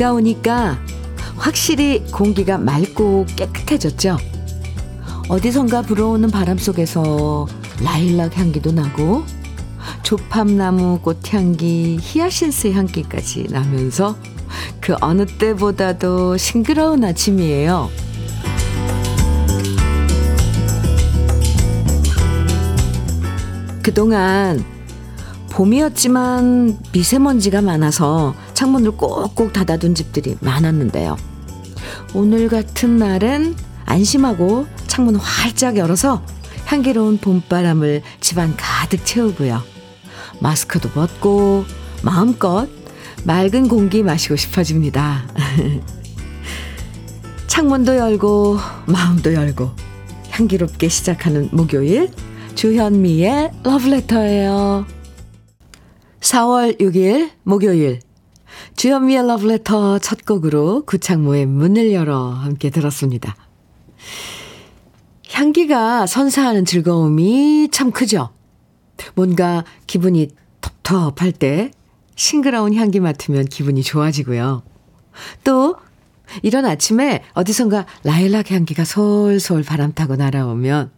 비가 오니까 확실히 공기가 맑고 깨끗해졌죠. 어디선가 불어오는 바람 속에서 라일락 향기도 나고 조팝나무 꽃향기, 히아신스 향기까지 나면서 그 어느 때보다도 싱그러운 아침이에요. 그동안 봄이었지만 미세먼지가 많아서 창문을 꼭꼭 닫아둔 집들이 많았는데요. 오늘 같은 날은 안심하고 창문 활짝 열어서 향기로운 봄바람을 집안 가득 채우고요. 마스크도 벗고 마음껏 맑은 공기 마시고 싶어집니다. 창문도 열고 마음도 열고 향기롭게 시작하는 목요일 주현미의 러브레터예요. 4월 6일 목요일 주현미의 러브레터 첫 곡으로 구창모의 문을 열어 함께 들었습니다. 향기가 선사하는 즐거움이 참 크죠. 뭔가 기분이 텁텁할 때 싱그러운 향기 맡으면 기분이 좋아지고요. 또 이런 아침에 어디선가 라일락 향기가 솔솔 바람 타고 날아오면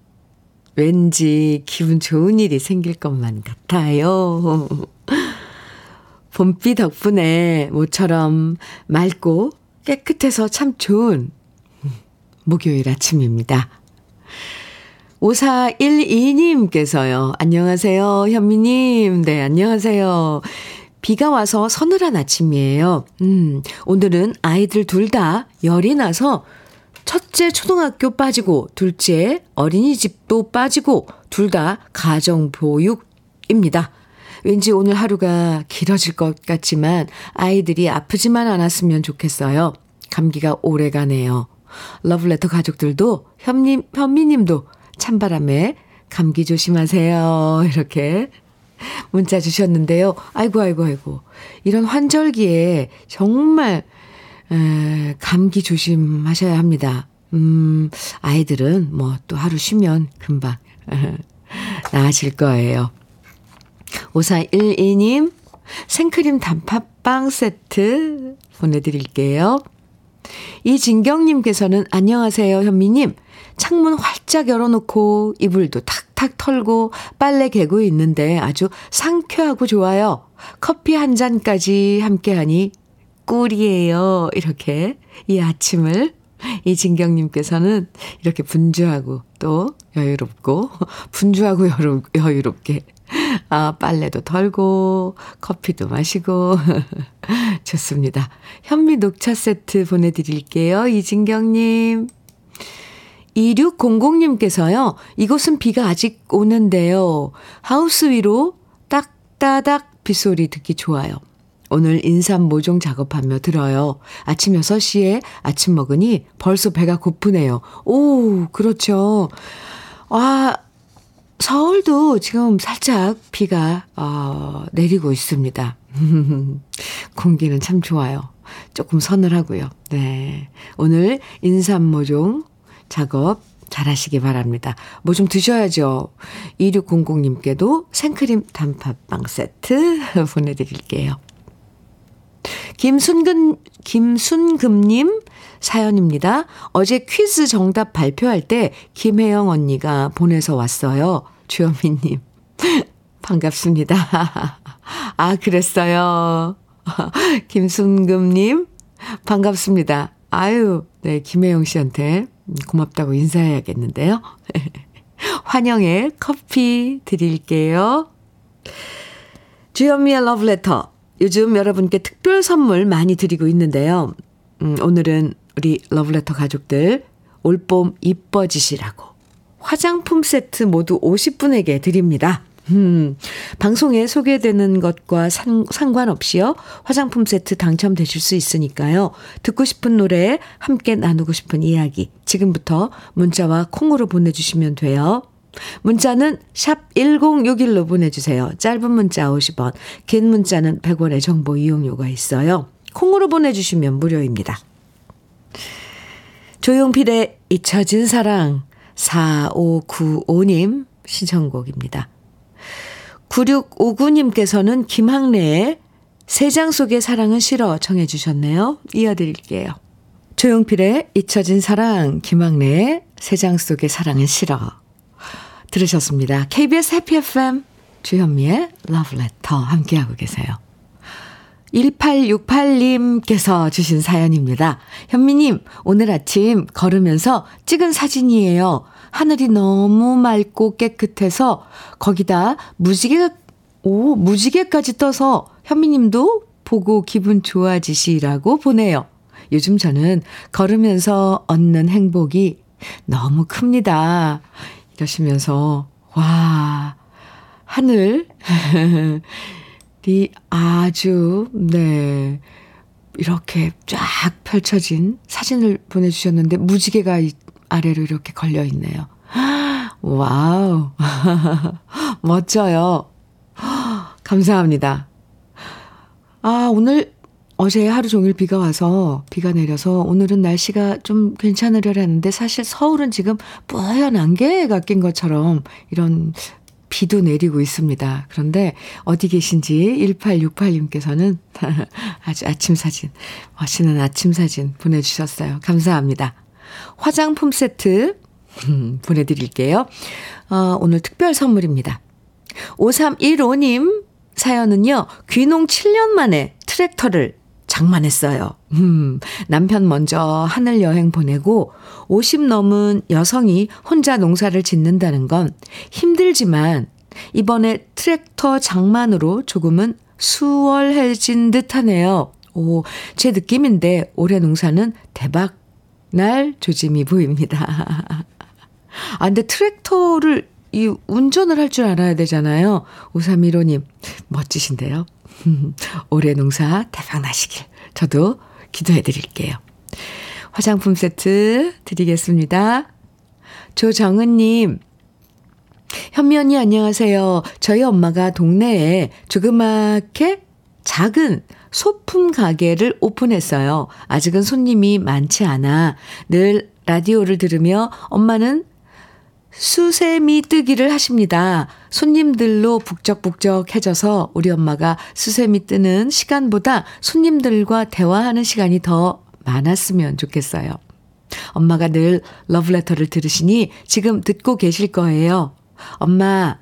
왠지 기분 좋은 일이 생길 것만 같아요. 봄비 덕분에 모처럼 맑고 깨끗해서 참 좋은 목요일 아침입니다. 5412님께서요. 안녕하세요, 현미님. 네, 안녕하세요. 비가 와서 서늘한 아침이에요. 음, 오늘은 아이들 둘 다 열이 나서 첫째 초등학교 빠지고 둘째 어린이집도 빠지고 둘 다 가정보육입니다. 왠지 오늘 하루가 길어질 것 같지만 아이들이 아프지만 않았으면 좋겠어요. 감기가 오래 가네요. 러블레터 가족들도 현님, 현미님도 찬바람에 감기 조심하세요. 이렇게 문자 주셨는데요. 아이고, 아이고, 아이고. 이런 환절기에 정말, 에, 감기 조심하셔야 합니다. 음, 아이들은 뭐 또 하루 쉬면 금방 나아질 거예요. 5412님, 생크림 단팥빵 세트 보내드릴게요. 이진경님께서는 안녕하세요, 현미님. 창문 활짝 열어놓고 이불도 탁탁 털고 빨래 개고 있는데 아주 상쾌하고 좋아요. 커피 한 잔까지 함께하니 꿀이에요. 이렇게 이 아침을 이진경님께서는 이렇게 분주하고 또 여유롭고 분주하고 여유, 여유롭게 아, 빨래도 털고, 커피도 마시고. 좋습니다. 현미 녹차 세트 보내드릴게요. 이진경님. 2600님께서요, 이곳은 비가 아직 오는데요. 하우스 위로 딱따닥 빗소리 듣기 좋아요. 오늘 인삼 모종 작업하며 들어요. 아침 6시에 아침 먹으니 벌써 배가 고프네요. 오, 그렇죠. 아, 서울도 지금 살짝 비가, 어, 내리고 있습니다. 공기는 참 좋아요. 조금 서늘하고요. 네. 오늘 인삼 모종 작업 잘 하시기 바랍니다. 뭐 좀 드셔야죠. 2600님께도 생크림 단팥빵 세트 보내드릴게요. 김순근, 김순금님 사연입니다. 어제 퀴즈 정답 발표할 때 김혜영 언니가 보내서 왔어요. 주현미님. 반갑습니다. 아, 그랬어요. 김순금님, 반갑습니다. 아유, 네, 김혜영 씨한테 고맙다고 인사해야겠는데요. 환영의 커피 드릴게요. 주현미의 러브레터. 요즘 여러분께 특별 선물 많이 드리고 있는데요. 음, 오늘은 우리 러브레터 가족들 올봄 이뻐지시라고 화장품 세트 모두 50분에게 드립니다. 음, 방송에 소개되는 것과 상, 상관없이요. 화장품 세트 당첨되실 수 있으니까요. 듣고 싶은 노래, 함께 나누고 싶은 이야기, 지금부터 문자와 콩으로 보내주시면 돼요. 문자는 샵 1061로 보내주세요. 짧은 문자 50원, 긴 문자는 100원의 정보 이용료가 있어요. 콩으로 보내주시면 무료입니다. 조용필의 잊혀진 사랑 4595님 신청곡입니다. 9659님께서는 김학래의 세장 속의 사랑은 싫어 청해 주셨네요. 이어드릴게요. 조용필의 잊혀진 사랑, 김학래의 세장 속의 사랑은 싫어. 들으셨습니다. KBS 해피 FM 주현미의 러브레터 함께하고 계세요. 1868님께서 주신 사연입니다. 현미님, 오늘 아침 걸으면서 찍은 사진이에요. 하늘이 너무 맑고 깨끗해서 거기다 무지개, 오, 무지개까지 떠서 현미님도 보고 기분 좋아지시라고 보내요. 요즘 저는 걸으면서 얻는 행복이 너무 큽니다. 이러시면서, 와, 하늘 이 아주, 네, 이렇게 쫙 펼쳐진 사진을 보내주셨는데, 무지개가 아래로 이렇게 걸려 있네요. wow. 멋져요. 감사합니다. 아, 오늘 어제 하루 종일 비가 와서 비가 내려서 오늘은 날씨가 좀 괜찮으려나 했는데 사실 서울은 지금 뽀얀 안개가 낀 것처럼 이런 비도 내리고 있습니다. 그런데 어디 계신지 1868님께서는 아주 아침 사진, 멋있는 아침 사진 보내주셨어요. 감사합니다. 화장품 세트 보내드릴게요. 어, 오늘 특별 선물입니다. 5315님 사연은요, 귀농 7년 만에 트랙터를 장만했어요. 음, 남편 먼저 하늘 여행 보내고 50 넘은 여성이 혼자 농사를 짓는다는 건 힘들지만 이번에 트랙터 장만으로 조금은 수월해진 듯 하네요. 오, 제 느낌인데 올해 농사는 대박 날 조짐이 보입니다. 아, 근데 트랙터를 이 운전을 할 줄 알아야 되잖아요. 5315님, 멋지신데요. 올해 농사 대박 나시길 저도 기도해 드릴게요. 화장품 세트 드리겠습니다. 조정은님, 현미 언니 안녕하세요. 저희 엄마가 동네에 조그맣게 작은 소품 가게를 오픈했어요. 아직은 손님이 많지 않아 늘 라디오를 들으며 엄마는 수세미 뜨기를 하십니다. 손님들로 북적북적해져서 우리 엄마가 수세미 뜨는 시간보다 손님들과 대화하는 시간이 더 많았으면 좋겠어요. 엄마가 늘 러브레터를 들으시니 지금 듣고 계실 거예요. 엄마,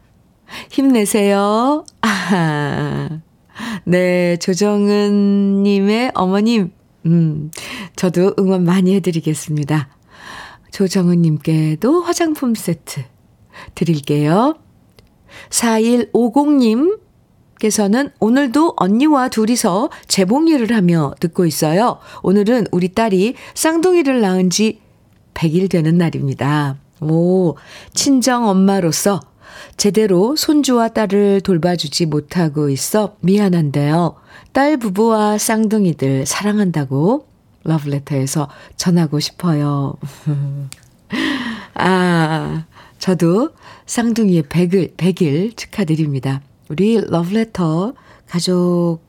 힘내세요. 아하. 네, 조정은 님의 어머님, 음, 저도 응원 많이 해드리겠습니다. 조정은님께도 화장품 세트 드릴게요. 4150님 께서는 오늘도 언니와 둘이서 재봉일을 하며 듣고 있어요. 오늘은 우리 딸이 쌍둥이를 낳은 지 100일 되는 날입니다. 오, 친정 엄마로서 제대로 손주와 딸을 돌봐주지 못하고 있어 미안한데요. 딸 부부와 쌍둥이들 사랑한다고 러브레터에서 전하고 싶어요. 아, 저도 쌍둥이의 100일, 100일 축하드립니다. 우리 러브레터 가족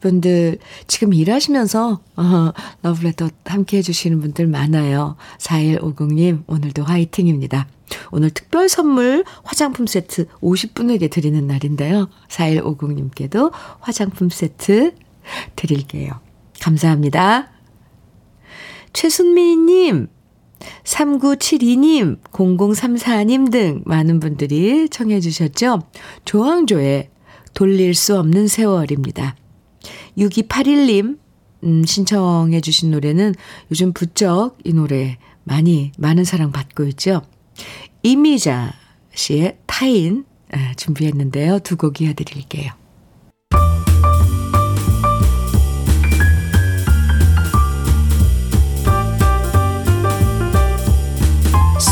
분들 지금 일하시면서 어, 러브레터 함께 해주시는 분들 많아요. 4150님 오늘도 화이팅입니다. 오늘 특별 선물 화장품 세트 50분에게 드리는 날인데요. 4150님께도 화장품 세트 드릴게요. 감사합니다. 최순미님, 3972님, 0034님 등 많은 분들이 청해 주셨죠? 조항조의 돌릴 수 없는 세월입니다. 6281님, 음, 신청해 주신 노래는 요즘 부쩍 이 노래 많이, 많은 사랑 받고 있죠? 이미자 씨의 타인 아, 준비했는데요. 두 곡 이어드릴게요.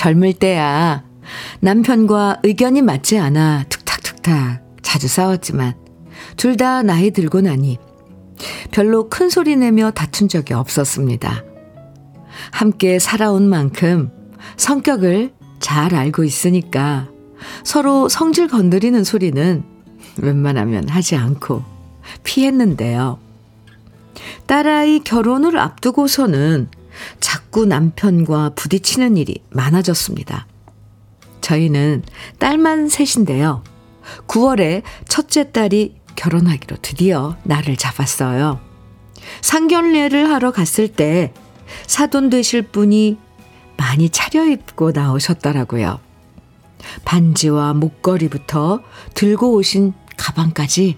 젊을 때야 남편과 의견이 맞지 않아 툭 탁탁 자주 싸웠지만 둘 다 나이 들고 나니 별로 큰 소리 내며 다툰 적이 없었습니다. 함께 살아온 만큼 성격을 잘 알고 있으니까 서로 성질 건드리는 소리는 웬만하면 하지 않고 피했는데요. 딸아이 결혼을 앞두고서는 자꾸 남편과 부딪히는 일이 많아졌습니다. 저희는 딸만 셋인데요. 9월에 첫째 딸이 결혼하기로 드디어 날을 잡았어요. 상견례를 하러 갔을 때 사돈 되실 분이 많이 차려입고 나오셨더라고요. 반지와 목걸이부터 들고 오신 가방까지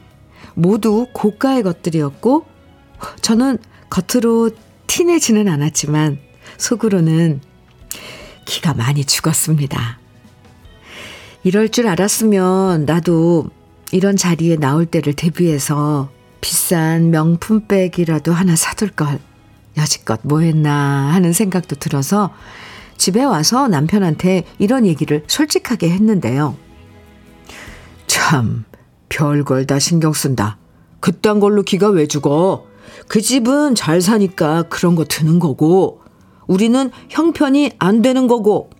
모두 고가의 것들이었고 저는 겉으로 티내지는 않았지만 속으로는 기가 많이 죽었습니다. 이럴 줄 알았으면 나도 이런 자리에 나올 때를 대비해서 비싼 명품백이라도 하나 사둘 걸 여지껏 뭐 했나 하는 생각도 들어서 집에 와서 남편한테 이런 얘기를 솔직하게 했는데요. 참, 별걸 다 신경 쓴다. 그딴 걸로 기가 왜 죽어? 그 집은 잘 사니까 그런 거 드는 거고, 우리는 형편이 안 되는 거고,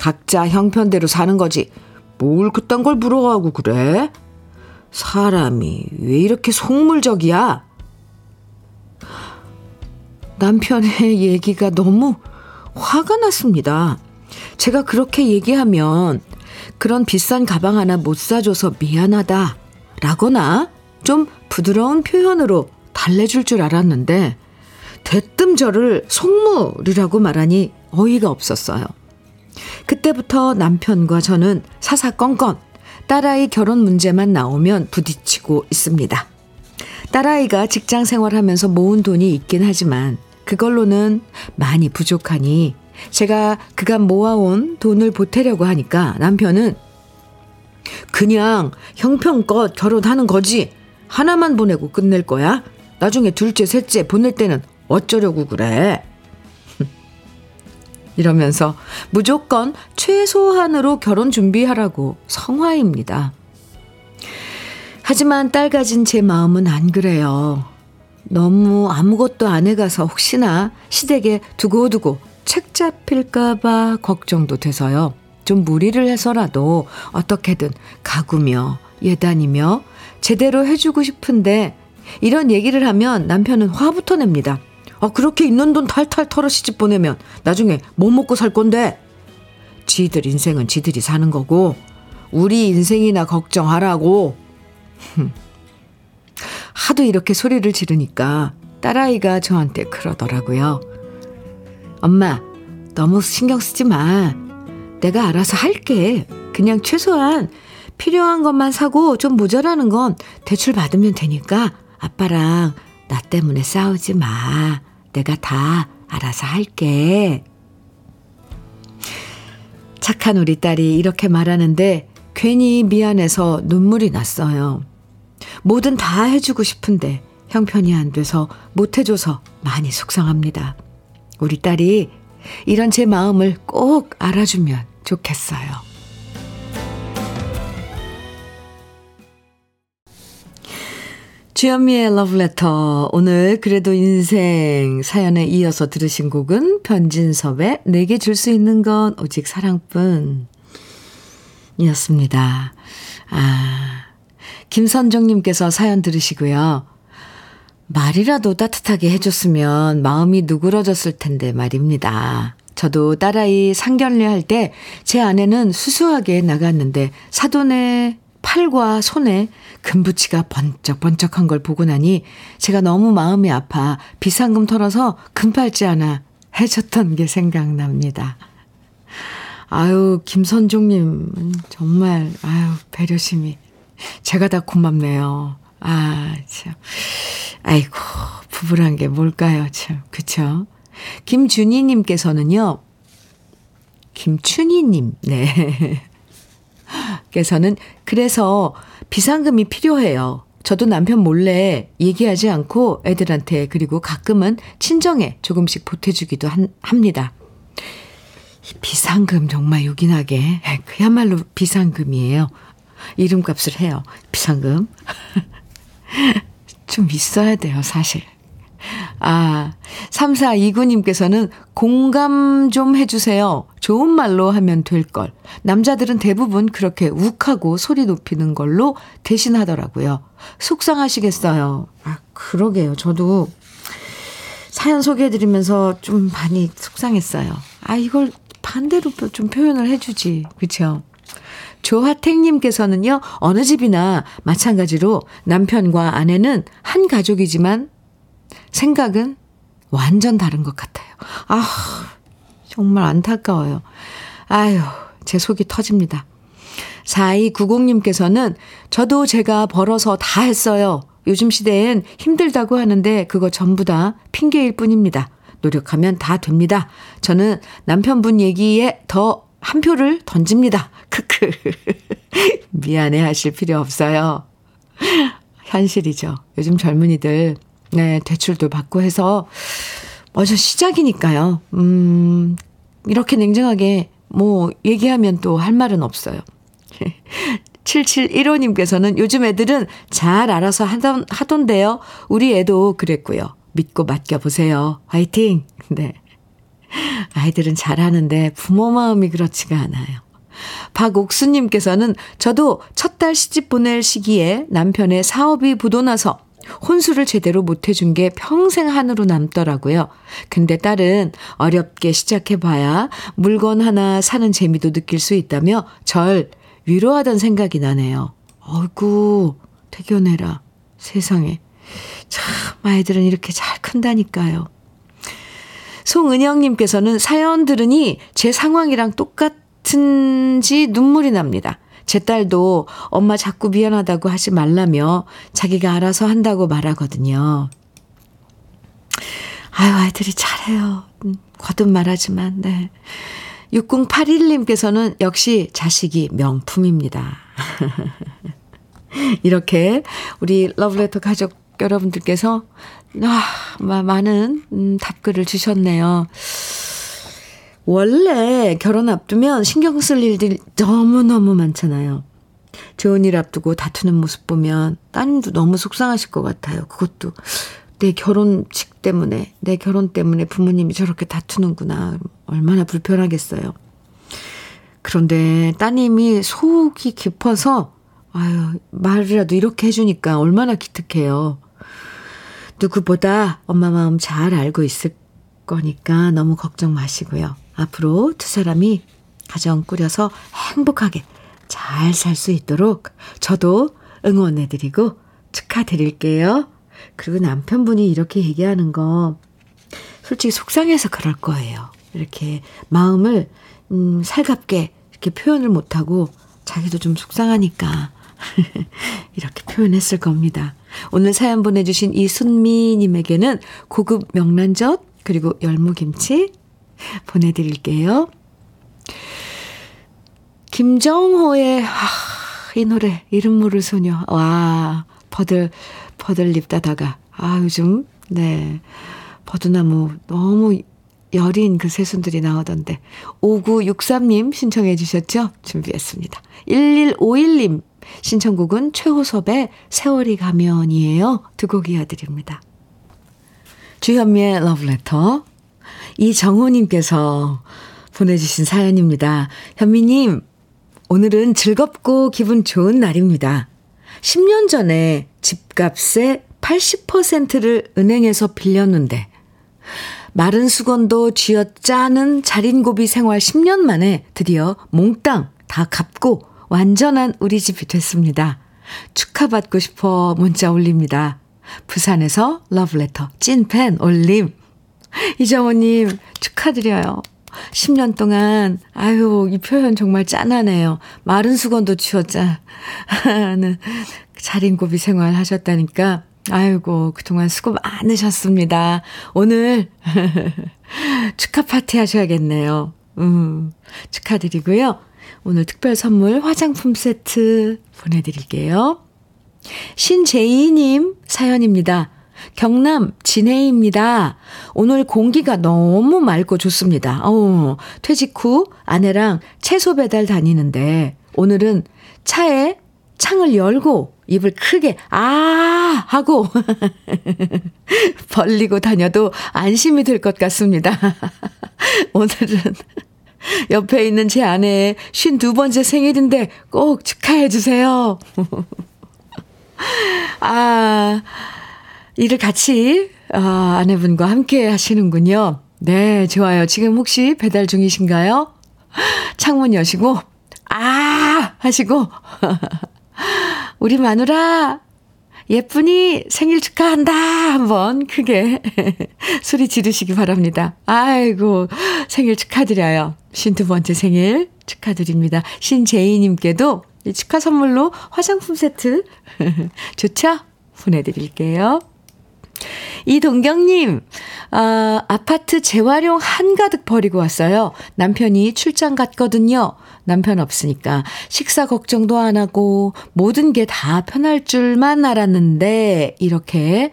각자 형편대로 사는 거지. 뭘 그딴 걸 부러워하고 그래? 사람이 왜 이렇게 속물적이야? 남편의 얘기가 너무 화가 났습니다. 제가 그렇게 얘기하면 그런 비싼 가방 하나 못 사줘서 미안하다 라거나 좀 부드러운 표현으로 달래줄 줄 알았는데 대뜸 저를 속물이라고 말하니 어이가 없었어요. 그때부터 남편과 저는 사사건건 딸아이 결혼 문제만 나오면 부딪히고 있습니다. 딸아이가 직장 생활하면서 모은 돈이 있긴 하지만 그걸로는 많이 부족하니 제가 그간 모아온 돈을 보태려고 하니까 남편은 그냥 형편껏 결혼하는 거지. 하나만 보내고 끝낼 거야. 나중에 둘째, 셋째 보낼 때는 어쩌려고 그래. 이러면서 무조건 최소한으로 결혼 준비하라고 성화입니다. 하지만 딸 가진 제 마음은 안 그래요. 너무 아무것도 안 해가서 혹시나 시댁에 두고두고 책 잡힐까봐 걱정도 돼서요. 좀 무리를 해서라도 어떻게든 가구며 예단이며 제대로 해주고 싶은데 이런 얘기를 하면 남편은 화부터 냅니다. 아, 그렇게 있는 돈 탈탈 털어 시집 보내면 나중에 못 먹고 살 건데. 지들 인생은 지들이 사는 거고, 우리 인생이나 걱정하라고. 하도 이렇게 소리를 지르니까 딸아이가 저한테 그러더라고요. 엄마, 너무 신경 쓰지 마. 내가 알아서 할게. 그냥 최소한 필요한 것만 사고 좀 모자라는 건 대출 받으면 되니까 아빠랑 나 때문에 싸우지 마. 내가 다 알아서 할게. 착한 우리 딸이 이렇게 말하는데 괜히 미안해서 눈물이 났어요. 뭐든 다 해주고 싶은데 형편이 안 돼서 못 해줘서 많이 속상합니다. 우리 딸이 이런 제 마음을 꼭 알아주면 좋겠어요. 주현미의 러브레터. 오늘 그래도 인생 사연에 이어서 들으신 곡은 변진섭의 내게 줄 수 있는 건 오직 사랑뿐 이었습니다. 아, 김선정님께서 사연 들으시고요. 말이라도 따뜻하게 해줬으면 마음이 누그러졌을 텐데 말입니다. 저도 딸아이 상견례 할 때 제 아내는 수수하게 나갔는데 사돈의 팔과 손에 금붙이가 번쩍번쩍한 걸 보고 나니 제가 너무 마음이 아파 비상금 털어서 금팔찌 하나 해줬던 게 생각납니다. 아유, 김선종님, 정말, 아유, 배려심이. 제가 다 고맙네요. 아, 참. 아이고, 부부란 게 뭘까요, 참. 그쵸? 김준희님께서는요, 김춘희님, 네. 께서는 그래서 비상금이 필요해요. 저도 남편 몰래 얘기하지 않고 애들한테 그리고 가끔은 친정에 조금씩 보태주기도 한, 합니다. 비상금 정말 요긴하게 그야말로 비상금이에요. 이름값을 해요. 비상금. 좀 있어야 돼요, 사실. 아, 3429님께서는 공감 좀 해주세요. 좋은 말로 하면 될 걸. 남자들은 대부분 그렇게 욱하고 소리 높이는 걸로 대신하더라고요. 속상하시겠어요. 아, 그러게요. 저도 사연 소개해드리면서 좀 많이 속상했어요. 아, 이걸 반대로 좀 표현을 해주지. 그쵸? 조하택님께서는요, 어느 집이나 마찬가지로 남편과 아내는 한 가족이지만 생각은 완전 다른 것 같아요. 아, 정말 안타까워요. 아유, 제 속이 터집니다. 4290님께서는 저도 제가 벌어서 다 했어요. 요즘 시대엔 힘들다고 하는데 그거 전부 다 핑계일 뿐입니다. 노력하면 다 됩니다. 저는 남편분 얘기에 더 한 표를 던집니다. 크크. 미안해 하실 필요 없어요. 현실이죠. 요즘 젊은이들 네, 대출도 받고 해서 어저 시작이니까요. 음, 이렇게 냉정하게 뭐 얘기하면 또 할 말은 없어요. 7715님께서는 요즘 애들은 잘 알아서 하던, 하던데요. 우리 애도 그랬고요. 믿고 맡겨보세요. 화이팅! 네. 아이들은 잘하는데 부모 마음이 그렇지가 않아요. 박옥수님께서는 저도 첫 달 시집 보낼 시기에 남편의 사업이 부도나서 혼수를 제대로 못 해준 게 평생 한으로 남더라고요. 근데 딸은 어렵게 시작해봐야 물건 하나 사는 재미도 느낄 수 있다며 절 위로하던 생각이 나네요. 어이구, 대견해라. 세상에. 참, 아이들은 이렇게 잘 큰다니까요. 송은영님께서는 사연 들으니 제 상황이랑 똑같은지 눈물이 납니다. 제 딸도 엄마 자꾸 미안하다고 하지 말라며 자기가 알아서 한다고 말하거든요. 아유, 아이들이 잘해요. 음, 거듭 말하지만, 네. 6081님께서는 역시 자식이 명품입니다. 이렇게 우리 러브레터 가족 여러분들께서 아, 많은 음, 답글을 주셨네요. 원래 결혼 앞두면 신경 쓸 일들이 너무너무 많잖아요. 좋은 일 앞두고 다투는 모습 보면 따님도 너무 속상하실 것 같아요. 그것도 내 결혼식 때문에, 내 결혼 때문에 부모님이 저렇게 다투는구나. 얼마나 불편하겠어요. 그런데 따님이 속이 깊어서, 아유, 말이라도 이렇게 해주니까 얼마나 기특해요. 누구보다 엄마 마음 잘 알고 있을 거니까 너무 걱정 마시고요. 앞으로 두 사람이 가정 꾸려서 행복하게 잘 살 수 있도록 저도 응원해드리고 축하드릴게요. 그리고 남편분이 이렇게 얘기하는 거 솔직히 속상해서 그럴 거예요. 이렇게 마음을 음, 살갑게 이렇게 표현을 못하고 자기도 좀 속상하니까 이렇게 표현했을 겁니다. 오늘 사연 보내주신 이순미님에게는 고급 명란젓 그리고 열무김치 보내드릴게요. 김정호의 아, 이 노래 이름 모를 소녀 와 버들 버들 립 따다가 아 요즘 네 버드나무 너무 여린 그 새순들이 나오던데 5963님 신청해 주셨죠? 준비했습니다. 1151님 신청곡은 최호섭의 세월이 가면이에요. 두 곡 이어드립니다. 주현미의 러브레터 이정호님께서 보내주신 사연입니다. 현미님, 오늘은 즐겁고 기분 좋은 날입니다. 10년 전에 집값의 80%를 은행에서 빌렸는데, 마른 수건도 쥐어 짜는 자린고비 생활 10년 만에 드디어 몽땅 다 갚고 완전한 우리 집이 됐습니다. 축하받고 싶어 문자 올립니다. 부산에서 러브레터 찐팬 올림. 이정호님, 축하드려요. 10년 동안, 아유, 이 표현 정말 짠하네요. 마른 수건도 치웠자. 하는 자린고비 생활 하셨다니까. 아이고, 그동안 수고 많으셨습니다. 오늘 축하 파티 하셔야겠네요. 음, 축하드리고요. 오늘 특별 선물 화장품 세트 보내드릴게요. 신재희님 사연입니다. 경남 진해입니다. 오늘 공기가 너무 맑고 좋습니다. 어, 퇴직 후 아내랑 채소 배달 다니는데 오늘은 차에 창을 열고 입을 크게 아 하고 벌리고 다녀도 안심이 될 것 같습니다. 오늘은 옆에 있는 제 아내의 52번째 생일인데 꼭 축하해 주세요. 아, 일을 같이 아, 아내분과 함께 하시는군요. 네, 좋아요. 지금 혹시 배달 중이신가요? 창문 여시고, 아! 하시고, 우리 마누라, 예쁜이 생일 축하한다! 한번 크게 소리 지르시기 바랍니다. 아이고, 생일 축하드려요. 쉰두 번째 생일 축하드립니다. 신재희님께도 축하 선물로 화장품 세트 좋죠? 보내드릴게요. 이동경님, 아, 아파트 재활용 한가득 버리고 왔어요. 남편이 출장 갔거든요. 남편 없으니까 식사 걱정도 안 하고 모든 게 다 편할 줄만 알았는데, 이렇게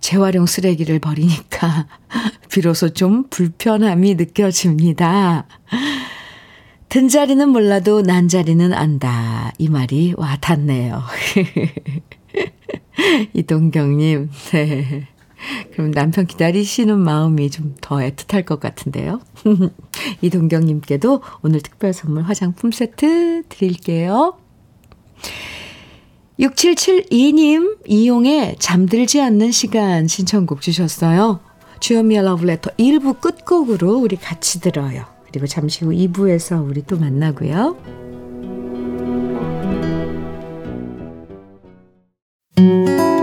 재활용 쓰레기를 버리니까 비로소 좀 불편함이 느껴집니다. 든 자리는 몰라도 난 자리는 안다. 이 말이 와 닿네요. 이동경님, 네. 그럼 남편 기다리시는 마음이 좀 더 애틋할 것 같은데요. 이동경님께도 오늘 특별 선물 화장품 세트 드릴게요. 6772님, 이용의 잠들지 않는 시간 신청곡 주셨어요. 주현미의 러브레터 1부 끝곡으로 우리 같이 들어요. 그리고 잠시 후 2부에서 우리 또 만나고요. Música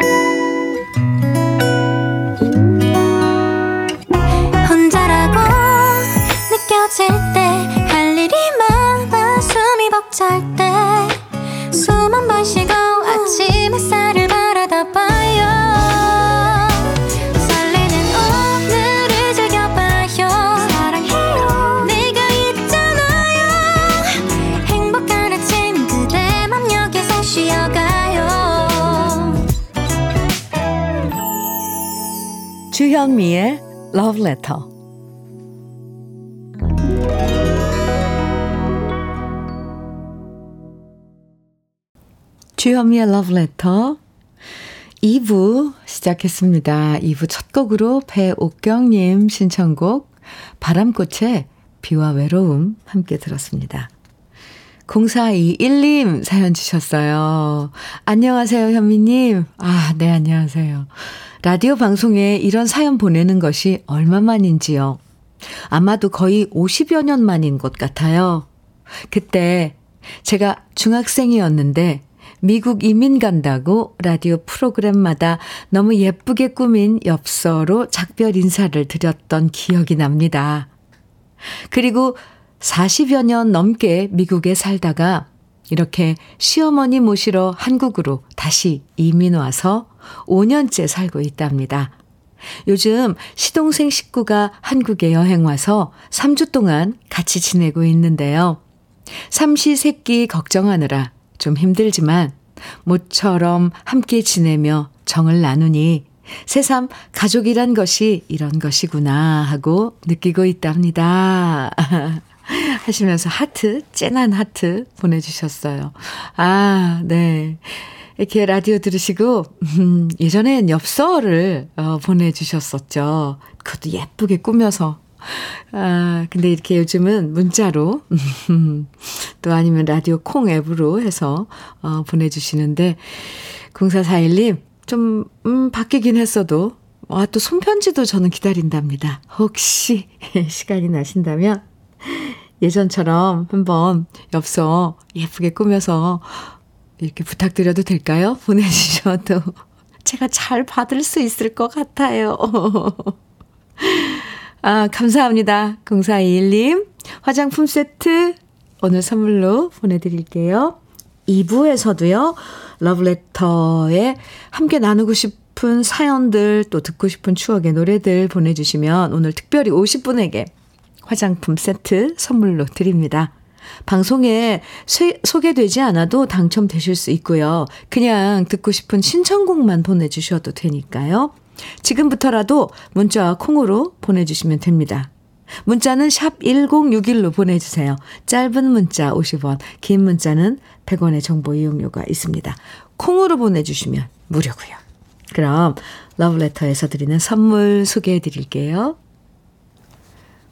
주현미의 Love Letter. 주현미의 Love Letter 2부 시작했습니다. 2부 첫 곡으로 배옥경님 신청곡 바람꽃의 비와 외로움 함께 들었습니다. 0421님 사연 주셨어요. 안녕하세요, 현미님. 아, 네, 안녕하세요. 라디오 방송에 이런 사연 보내는 것이 얼마만인지요. 아마도 거의 50여 년 만인 것 같아요. 그때 제가 중학생이었는데 미국 이민 간다고 라디오 프로그램마다 너무 예쁘게 꾸민 엽서로 작별 인사를 드렸던 기억이 납니다. 그리고 40여 년 넘게 미국에 살다가 이렇게 시어머니 모시러 한국으로 다시 이민 와서 5년째 살고 있답니다. 요즘 시동생 식구가 한국에 여행 와서 3주 동안 같이 지내고 있는데요. 삼시 세끼 걱정하느라 좀 힘들지만 모처럼 함께 지내며 정을 나누니 새삼 가족이란 것이 이런 것이구나 하고 느끼고 있답니다. 하시면서 하트, 쨍한 하트 보내주셨어요. 아, 네. 이렇게 라디오 들으시고, 음, 예전엔 엽서를 어, 보내주셨었죠. 그것도 예쁘게 꾸며서. 아, 근데 이렇게 요즘은 문자로, 또 아니면 라디오 콩 앱으로 해서, 어, 보내주시는데, 0441님, 좀, 음, 바뀌긴 했어도, 와, 또 손편지도 저는 기다린답니다. 혹시 시간이 나신다면, 예전처럼 한번 엽서 예쁘게 꾸며서 이렇게 부탁드려도 될까요? 보내주셔도 제가 잘 받을 수 있을 것 같아요. 아, 감사합니다. 0421님. 화장품 세트 오늘 선물로 보내드릴게요. 2부에서도요, 러브레터에 함께 나누고 싶은 사연들, 또 듣고 싶은 추억의 노래들 보내주시면 오늘 특별히 50분에게 화장품 세트 선물로 드립니다. 방송에 소개되지 않아도 당첨되실 수 있고요. 그냥 듣고 싶은 신청곡만 보내주셔도 되니까요. 지금부터라도 문자와 콩으로 보내주시면 됩니다. 문자는 샵 1061로 보내주세요. 짧은 문자 50원, 긴 문자는 100원의 정보 이용료가 있습니다. 콩으로 보내주시면 무료고요. 그럼 러브레터에서 드리는 선물 소개해 드릴게요.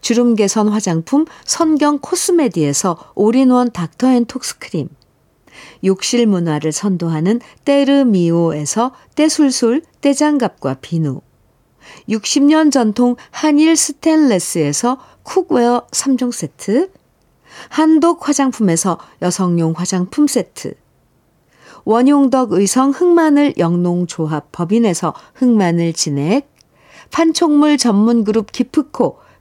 주름 개선 화장품 선경 코스메디에서 올인원 닥터앤톡스 크림. 욕실 문화를 선도하는 때르미오에서 때술술 때장갑과 비누. 60년 전통 한일 스텐레스에서 cookware 3종 세트. 한독 화장품에서 여성용 화장품 세트. 원용덕 의성 흑마늘 영농조합 법인에서 흑마늘 진액. 판촉물 전문 그룹 기프코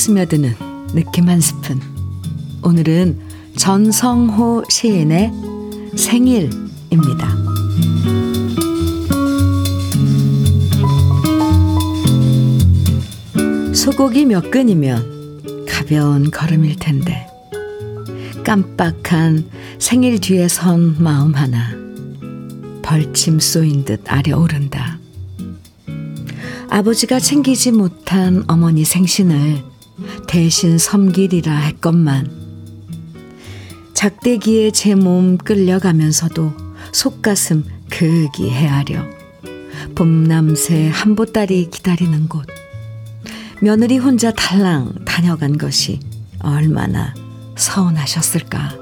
스며드는 느낌 한 스푼. 오늘은 전성호 시인의 생일입니다. 소고기 몇 근이면 가벼운 걸음일 텐데 깜빡한 생일 뒤에 선 마음 하나 벌침 쏘인 듯 아려 오른다. 아버지가 챙기지 못한 어머니 생신을 대신 섬기리라 했건만 작대기에 제 몸 끌려가면서도 속가슴 그윽이 헤아려 봄남새 한보따리 기다리는 곳 며느리 혼자 달랑 다녀간 것이 얼마나 서운하셨을까.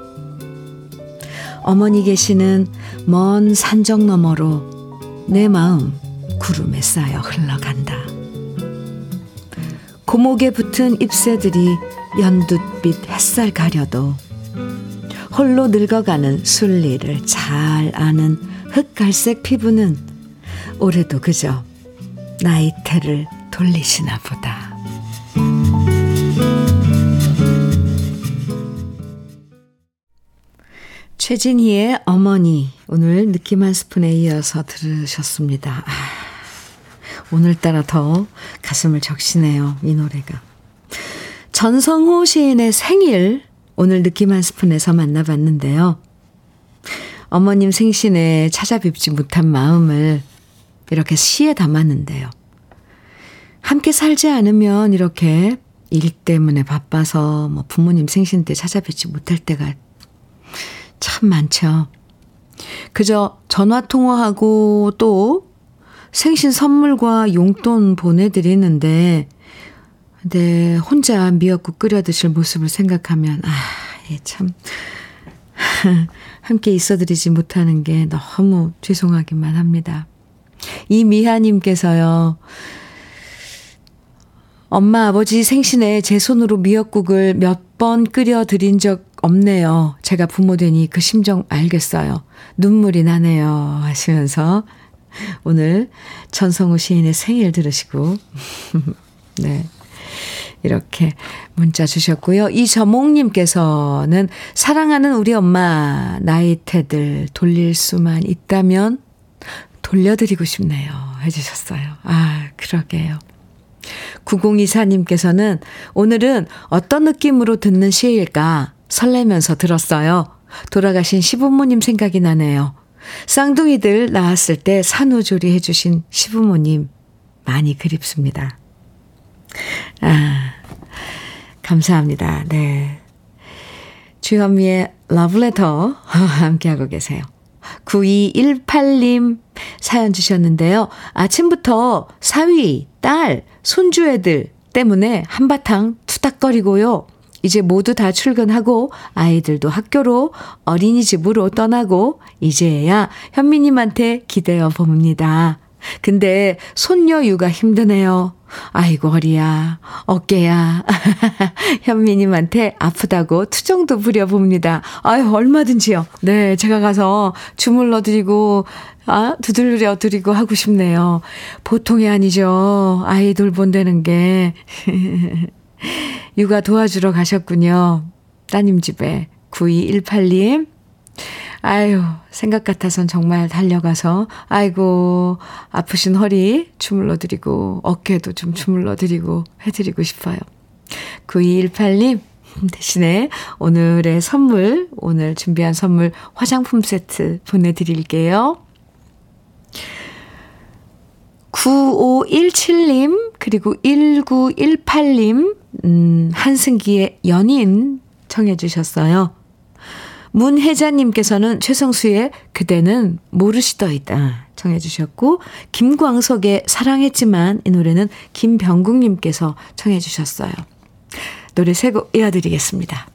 어머니 계시는 먼 산적 너머로 내 마음 구름에 쌓여 흘러간다. 고목에 붙은 잎새들이 연두빛 햇살 가려도 홀로 늙어가는 순리를 잘 아는 흑갈색 피부는 올해도 그저 나이테를 돌리시나 보다. 최진희의 어머니 오늘 느낌 한 스푼에 이어서 들으셨습니다. 아, 오늘따라 더 가슴을 적시네요. 이 노래가. 전성호 시인의 생일 오늘 느낌 한 스푼에서 만나봤는데요. 어머님 생신에 찾아뵙지 못한 마음을 이렇게 시에 담았는데요. 함께 살지 않으면 이렇게 일 때문에 바빠서 뭐 부모님 생신 때 찾아뵙지 못할 때가 참 많죠. 그저 전화 통화하고 또 생신 선물과 용돈 보내드리는데, 네, 혼자 미역국 끓여 드실 모습을 생각하면, 아, 예, 참, 함께 있어드리지 못하는 게 너무 죄송하기만 합니다. 이미하님께서요, 엄마 아버지 생신에 제 손으로 미역국을 몇 번 끓여 드린 적 없네요. 제가 부모 되니 그 심정 알겠어요. 눈물이 나네요. 하시면서 오늘 전성우 시인의 생일 들으시고, 네. 이렇게 문자 주셨고요. 이저몽님께서는 사랑하는 우리 엄마 나이테들 돌릴 수만 있다면 돌려드리고 싶네요. 해주셨어요. 아, 그러게요. 9024님께서는 오늘은 어떤 느낌으로 듣는 시일까 설레면서 들었어요. 돌아가신 시부모님 생각이 나네요. 쌍둥이들 낳았을 때 산후조리 해주신 시부모님 많이 그립습니다. 아, 감사합니다. 네. 주현미의 러브레터 함께하고 계세요. 9218님 사연 주셨는데요. 아침부터 사위, 딸, 손주 애들 때문에 한바탕 투닥거리고요. 이제 모두 다 출근하고 아이들도 학교로 어린이집으로 떠나고 이제야 현미님한테 기대어 봅니다. 근데 손녀 육아 힘드네요. 아이고 허리야 어깨야 현미님한테 아프다고 투정도 부려봅니다. 아유 얼마든지요. 네 제가 가서 주물러 드리고 아 두들려 드리고 하고 싶네요. 보통이 아니죠. 아이 돌 본다는 게 육아 도와주러 가셨군요. 따님 집에 9218님 아유, 생각 같아선 정말 달려가서, 아이고, 아프신 허리 주물러 드리고, 어깨도 좀 주물러 드리고, 해드리고 싶어요. 9218님, 대신에 오늘의 선물, 오늘 준비한 선물 화장품 세트 보내드릴게요. 9517님, 그리고 1918님, 음, 한승기의 연인 청해주셨어요. 문혜자님께서는 최성수의 그대는 모르시더이다 청해 주셨고 김광석의 사랑했지만 이 노래는 김병국님께서 청해 주셨어요. 노래 세 곡 이어드리겠습니다.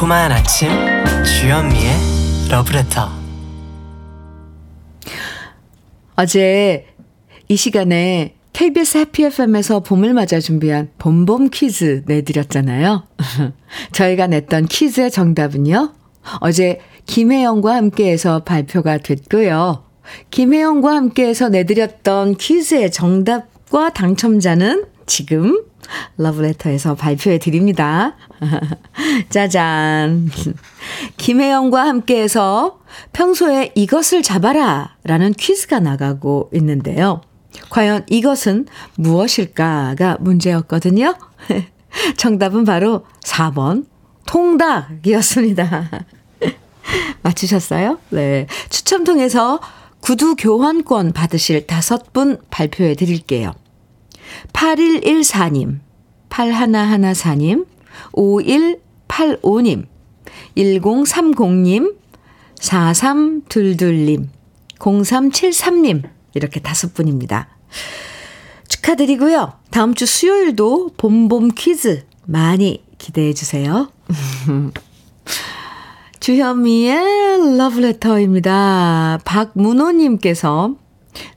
달콤한 아침 주현미의 러브레터 어제 이 시간에 KBS 해피 FM에서 봄을 맞아 준비한 봄봄 퀴즈 내드렸잖아요. 저희가 냈던 퀴즈의 정답은요. 어제 김혜영과 함께해서 발표가 됐고요. 김혜영과 함께해서 내드렸던 퀴즈의 정답과 당첨자는 지금 러브레터에서 발표해 드립니다. 짜잔. 김혜영과 함께해서 평소에 이것을 잡아라 라는 퀴즈가 나가고 있는데요. 과연 이것은 무엇일까가 문제였거든요. 정답은 바로 4번 통닭이었습니다. 맞추셨어요? 네. 추첨 통해서 구두 교환권 받으실 다섯 분 발표해 드릴게요. 8114님, 8114님, 5185님, 1030님, 4322님, 0373님, 이렇게 다섯 분입니다. 축하드리고요. 다음 주 수요일도 봄봄 퀴즈 많이 기대해 주세요. 주현미의 러브레터입니다. 박문호님께서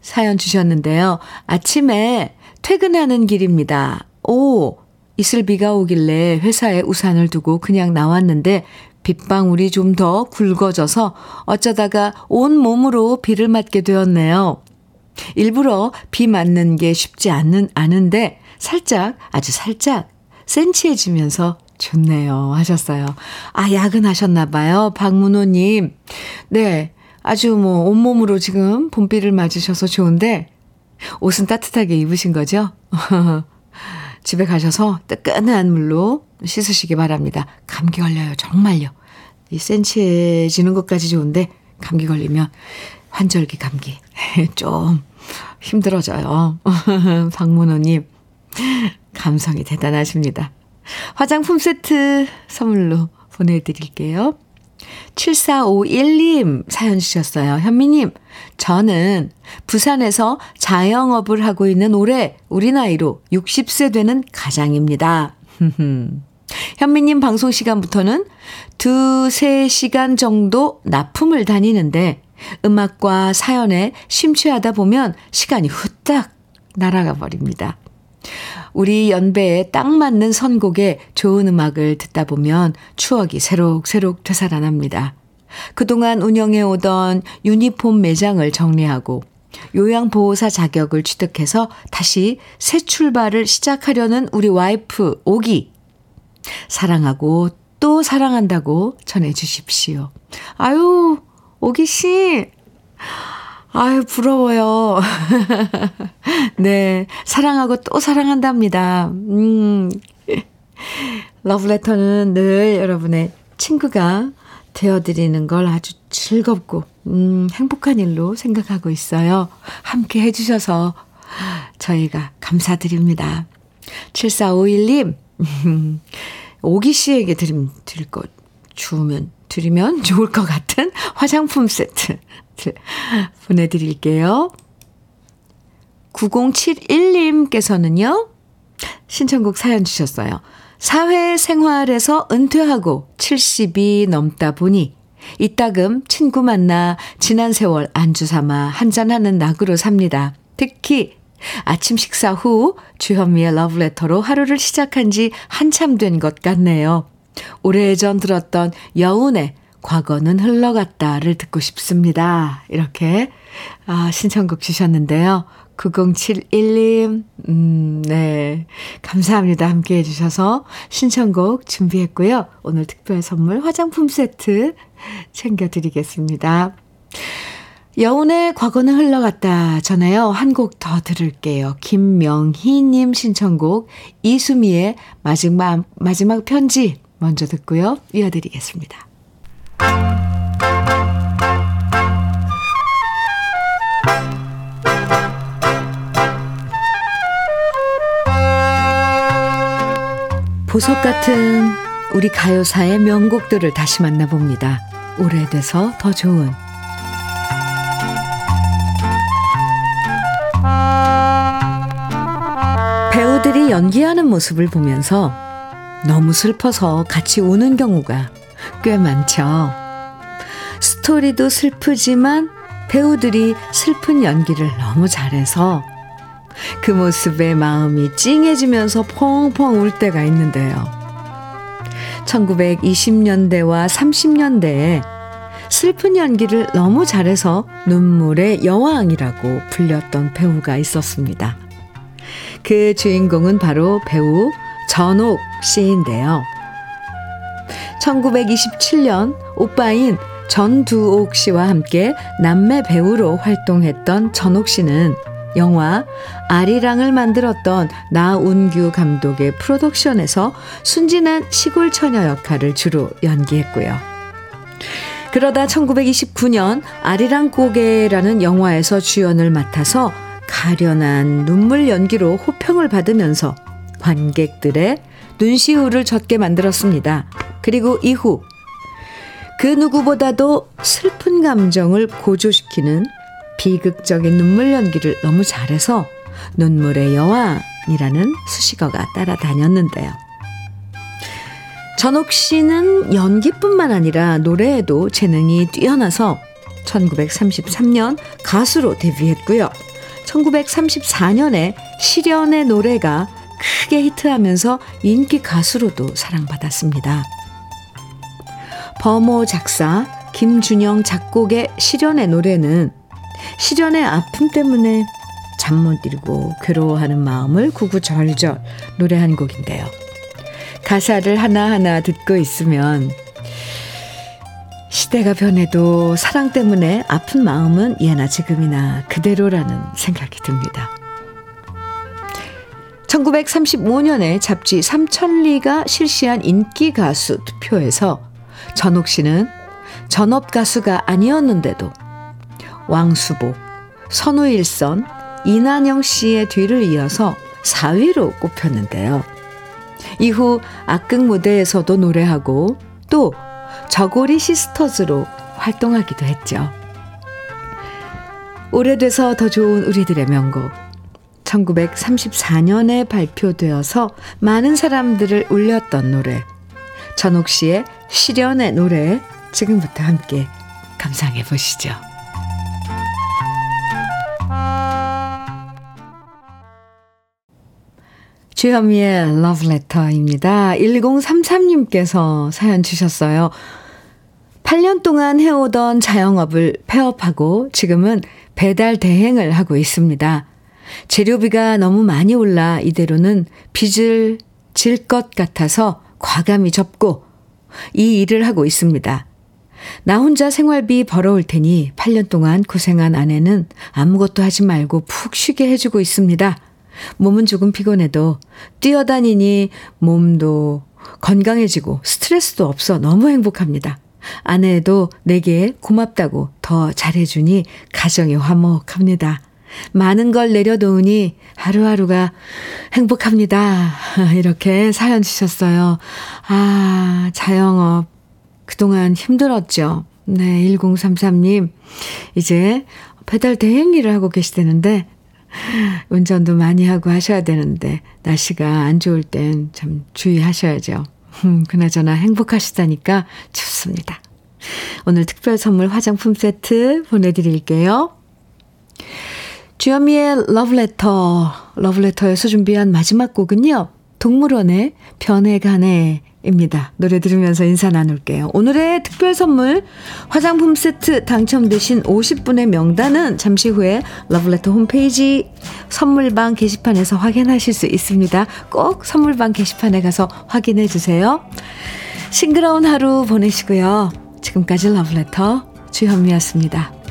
사연 주셨는데요. 아침에 퇴근하는 길입니다. 오, 이슬 비가 오길래 회사에 우산을 두고 그냥 나왔는데 빗방울이 좀 더 굵어져서 어쩌다가 온 몸으로 비를 맞게 되었네요. 일부러 비 맞는 게 쉽지 않는, 않은데 살짝, 아주 살짝 센치해지면서 좋네요. 하셨어요. 아, 야근하셨나봐요. 박문호님. 네. 아주 뭐 온몸으로 지금 봄비를 맞으셔서 좋은데 옷은 따뜻하게 입으신 거죠? 집에 가셔서 뜨끈한 물로 씻으시기 바랍니다. 감기 걸려요. 정말요. 이 센치해지는 것까지 좋은데 감기 걸리면 환절기 감기 좀 힘들어져요. 박문호님 감성이 대단하십니다. 화장품 세트 선물로 보내드릴게요. 7451님 사연 주셨어요. 현미님, 저는 부산에서 자영업을 하고 있는 올해 우리 나이로 60세 되는 가장입니다. 현미님 방송 시간부터는 2, 3시간 정도 납품을 다니는데 음악과 사연에 심취하다 보면 시간이 후딱 날아가 버립니다. 우리 연배에 딱 맞는 선곡에 좋은 음악을 듣다 보면 추억이 새록새록 되살아납니다. 그동안 운영해 오던 유니폼 매장을 정리하고 요양보호사 자격을 취득해서 다시 새 출발을 시작하려는 우리 와이프 오기. 사랑하고 또 사랑한다고 전해주십시오. 아유, 오기 씨. 아유, 부러워요. 네. 사랑하고 또 사랑한답니다. 음. 러브레터는 늘 여러분의 친구가 되어드리는 걸 아주 즐겁고, 음, 행복한 일로 생각하고 있어요. 함께 해주셔서 저희가 감사드립니다. 7451님, 오기 씨에게 드림, 드릴 것, 주면, 드리면 좋을 것 같은 화장품 세트 보내드릴게요. 9071님께서는요, 신청곡 사연 주셨어요. 사회생활에서 은퇴하고 70이 넘다 보니 이따금 친구 만나 지난 세월 안주 삼아 한잔하는 낙으로 삽니다. 특히 아침 식사 후 주현미의 러브레터로 하루를 시작한 지 한참 된 것 같네요. 오래전 들었던 여운의 과거는 흘러갔다를 듣고 싶습니다. 이렇게 아, 신청곡 주셨는데요. 9071님, 음, 네. 감사합니다. 함께 해주셔서 신청곡 준비했고요. 오늘 특별 선물 화장품 세트 챙겨드리겠습니다. 여운의 과거는 흘러갔다 전에요. 한 곡 더 들을게요. 김명희님 신청곡 이수미의 마지막, 마지막 편지 먼저 듣고요. 이어드리겠습니다. 보석 같은 우리 가요사의 명곡들을 다시 만나봅니다. 오래돼서 더 좋은 배우들이 연기하는 모습을 보면서 너무 슬퍼서 같이 우는 경우가 꽤 많죠. 스토리도 슬프지만 배우들이 슬픈 연기를 너무 잘해서 그 모습에 마음이 찡해지면서 펑펑 울 때가 있는데요. 1920년대와 30년대에 슬픈 연기를 너무 잘해서 눈물의 여왕이라고 불렸던 배우가 있었습니다. 그 주인공은 바로 배우 전옥 씨인데요. 1927년 오빠인 전두옥 씨와 함께 남매 배우로 활동했던 전옥 씨는 영화 아리랑을 만들었던 나운규 감독의 프로덕션에서 순진한 시골 처녀 역할을 주로 연기했고요. 그러다 1929년 아리랑 고개라는 영화에서 주연을 맡아서 가련한 눈물 연기로 호평을 받으면서 관객들의 눈시울을 젖게 만들었습니다. 그리고 이후 그 누구보다도 슬픈 감정을 고조시키는 비극적인 눈물 연기를 너무 잘해서 눈물의 여왕이라는 수식어가 따라다녔는데요. 전옥 씨는 연기뿐만 아니라 노래에도 재능이 뛰어나서 1933년 가수로 데뷔했고요. 1934년에 시련의 노래가 크게 히트하면서 인기 가수로도 사랑받았습니다. 범호 작사, 김준영 작곡의 시련의 노래는 시련의 아픔 때문에 잠 못 이루고 괴로워하는 마음을 구구절절 노래한 곡인데요. 가사를 하나하나 듣고 있으면 시대가 변해도 사랑 때문에 아픈 마음은 예나 지금이나 그대로라는 생각이 듭니다. 1935년에 잡지 삼천리가 실시한 인기 가수 투표에서 전옥 씨는 전업 가수가 아니었는데도 왕수복, 선우일선, 이난영 씨의 뒤를 이어서 4위로 꼽혔는데요. 이후 악극 무대에서도 노래하고 또 저고리 시스터즈로 활동하기도 했죠. 오래돼서 더 좋은 우리들의 명곡. 1934년에 발표되어서 많은 사람들을 울렸던 노래. 전옥 씨의 시련의 노래 지금부터 함께 감상해 보시죠. 주현미의 러브레터입니다. 1033님께서 사연 주셨어요. 8년 동안 해오던 자영업을 폐업하고 지금은 배달 대행을 하고 있습니다. 재료비가 너무 많이 올라 이대로는 빚을 질 것 같아서 과감히 접고 이 일을 하고 있습니다. 나 혼자 생활비 벌어올 테니 8년 동안 고생한 아내는 아무것도 하지 말고 푹 쉬게 해주고 있습니다. 몸은 조금 피곤해도 뛰어다니니 몸도 건강해지고 스트레스도 없어 너무 행복합니다. 아내도 내게 고맙다고 더 잘해주니 가정이 화목합니다. 많은 걸 내려놓으니 하루하루가 행복합니다. 이렇게 사연 주셨어요. 아, 자영업. 그동안 힘들었죠. 네, 1033님. 이제 배달 대행 일을 하고 계시다는데, 운전도 많이 하고 하셔야 되는데, 날씨가 안 좋을 땐 참 주의하셔야죠. 음, 그나저나 행복하시다니까 좋습니다. 오늘 특별 선물 화장품 세트 보내드릴게요. 주현미의 러브레터, 러브레터에서 준비한 마지막 곡은요. 동물원의 변해가네 입니다. 노래 들으면서 인사 나눌게요. 오늘의 특별 선물 화장품 세트 당첨되신 50분의 명단은 잠시 후에 러브레터 홈페이지 선물방 게시판에서 확인하실 수 있습니다. 꼭 선물방 게시판에 가서 확인해 주세요. 싱그러운 하루 보내시고요. 지금까지 러브레터 주현미였습니다.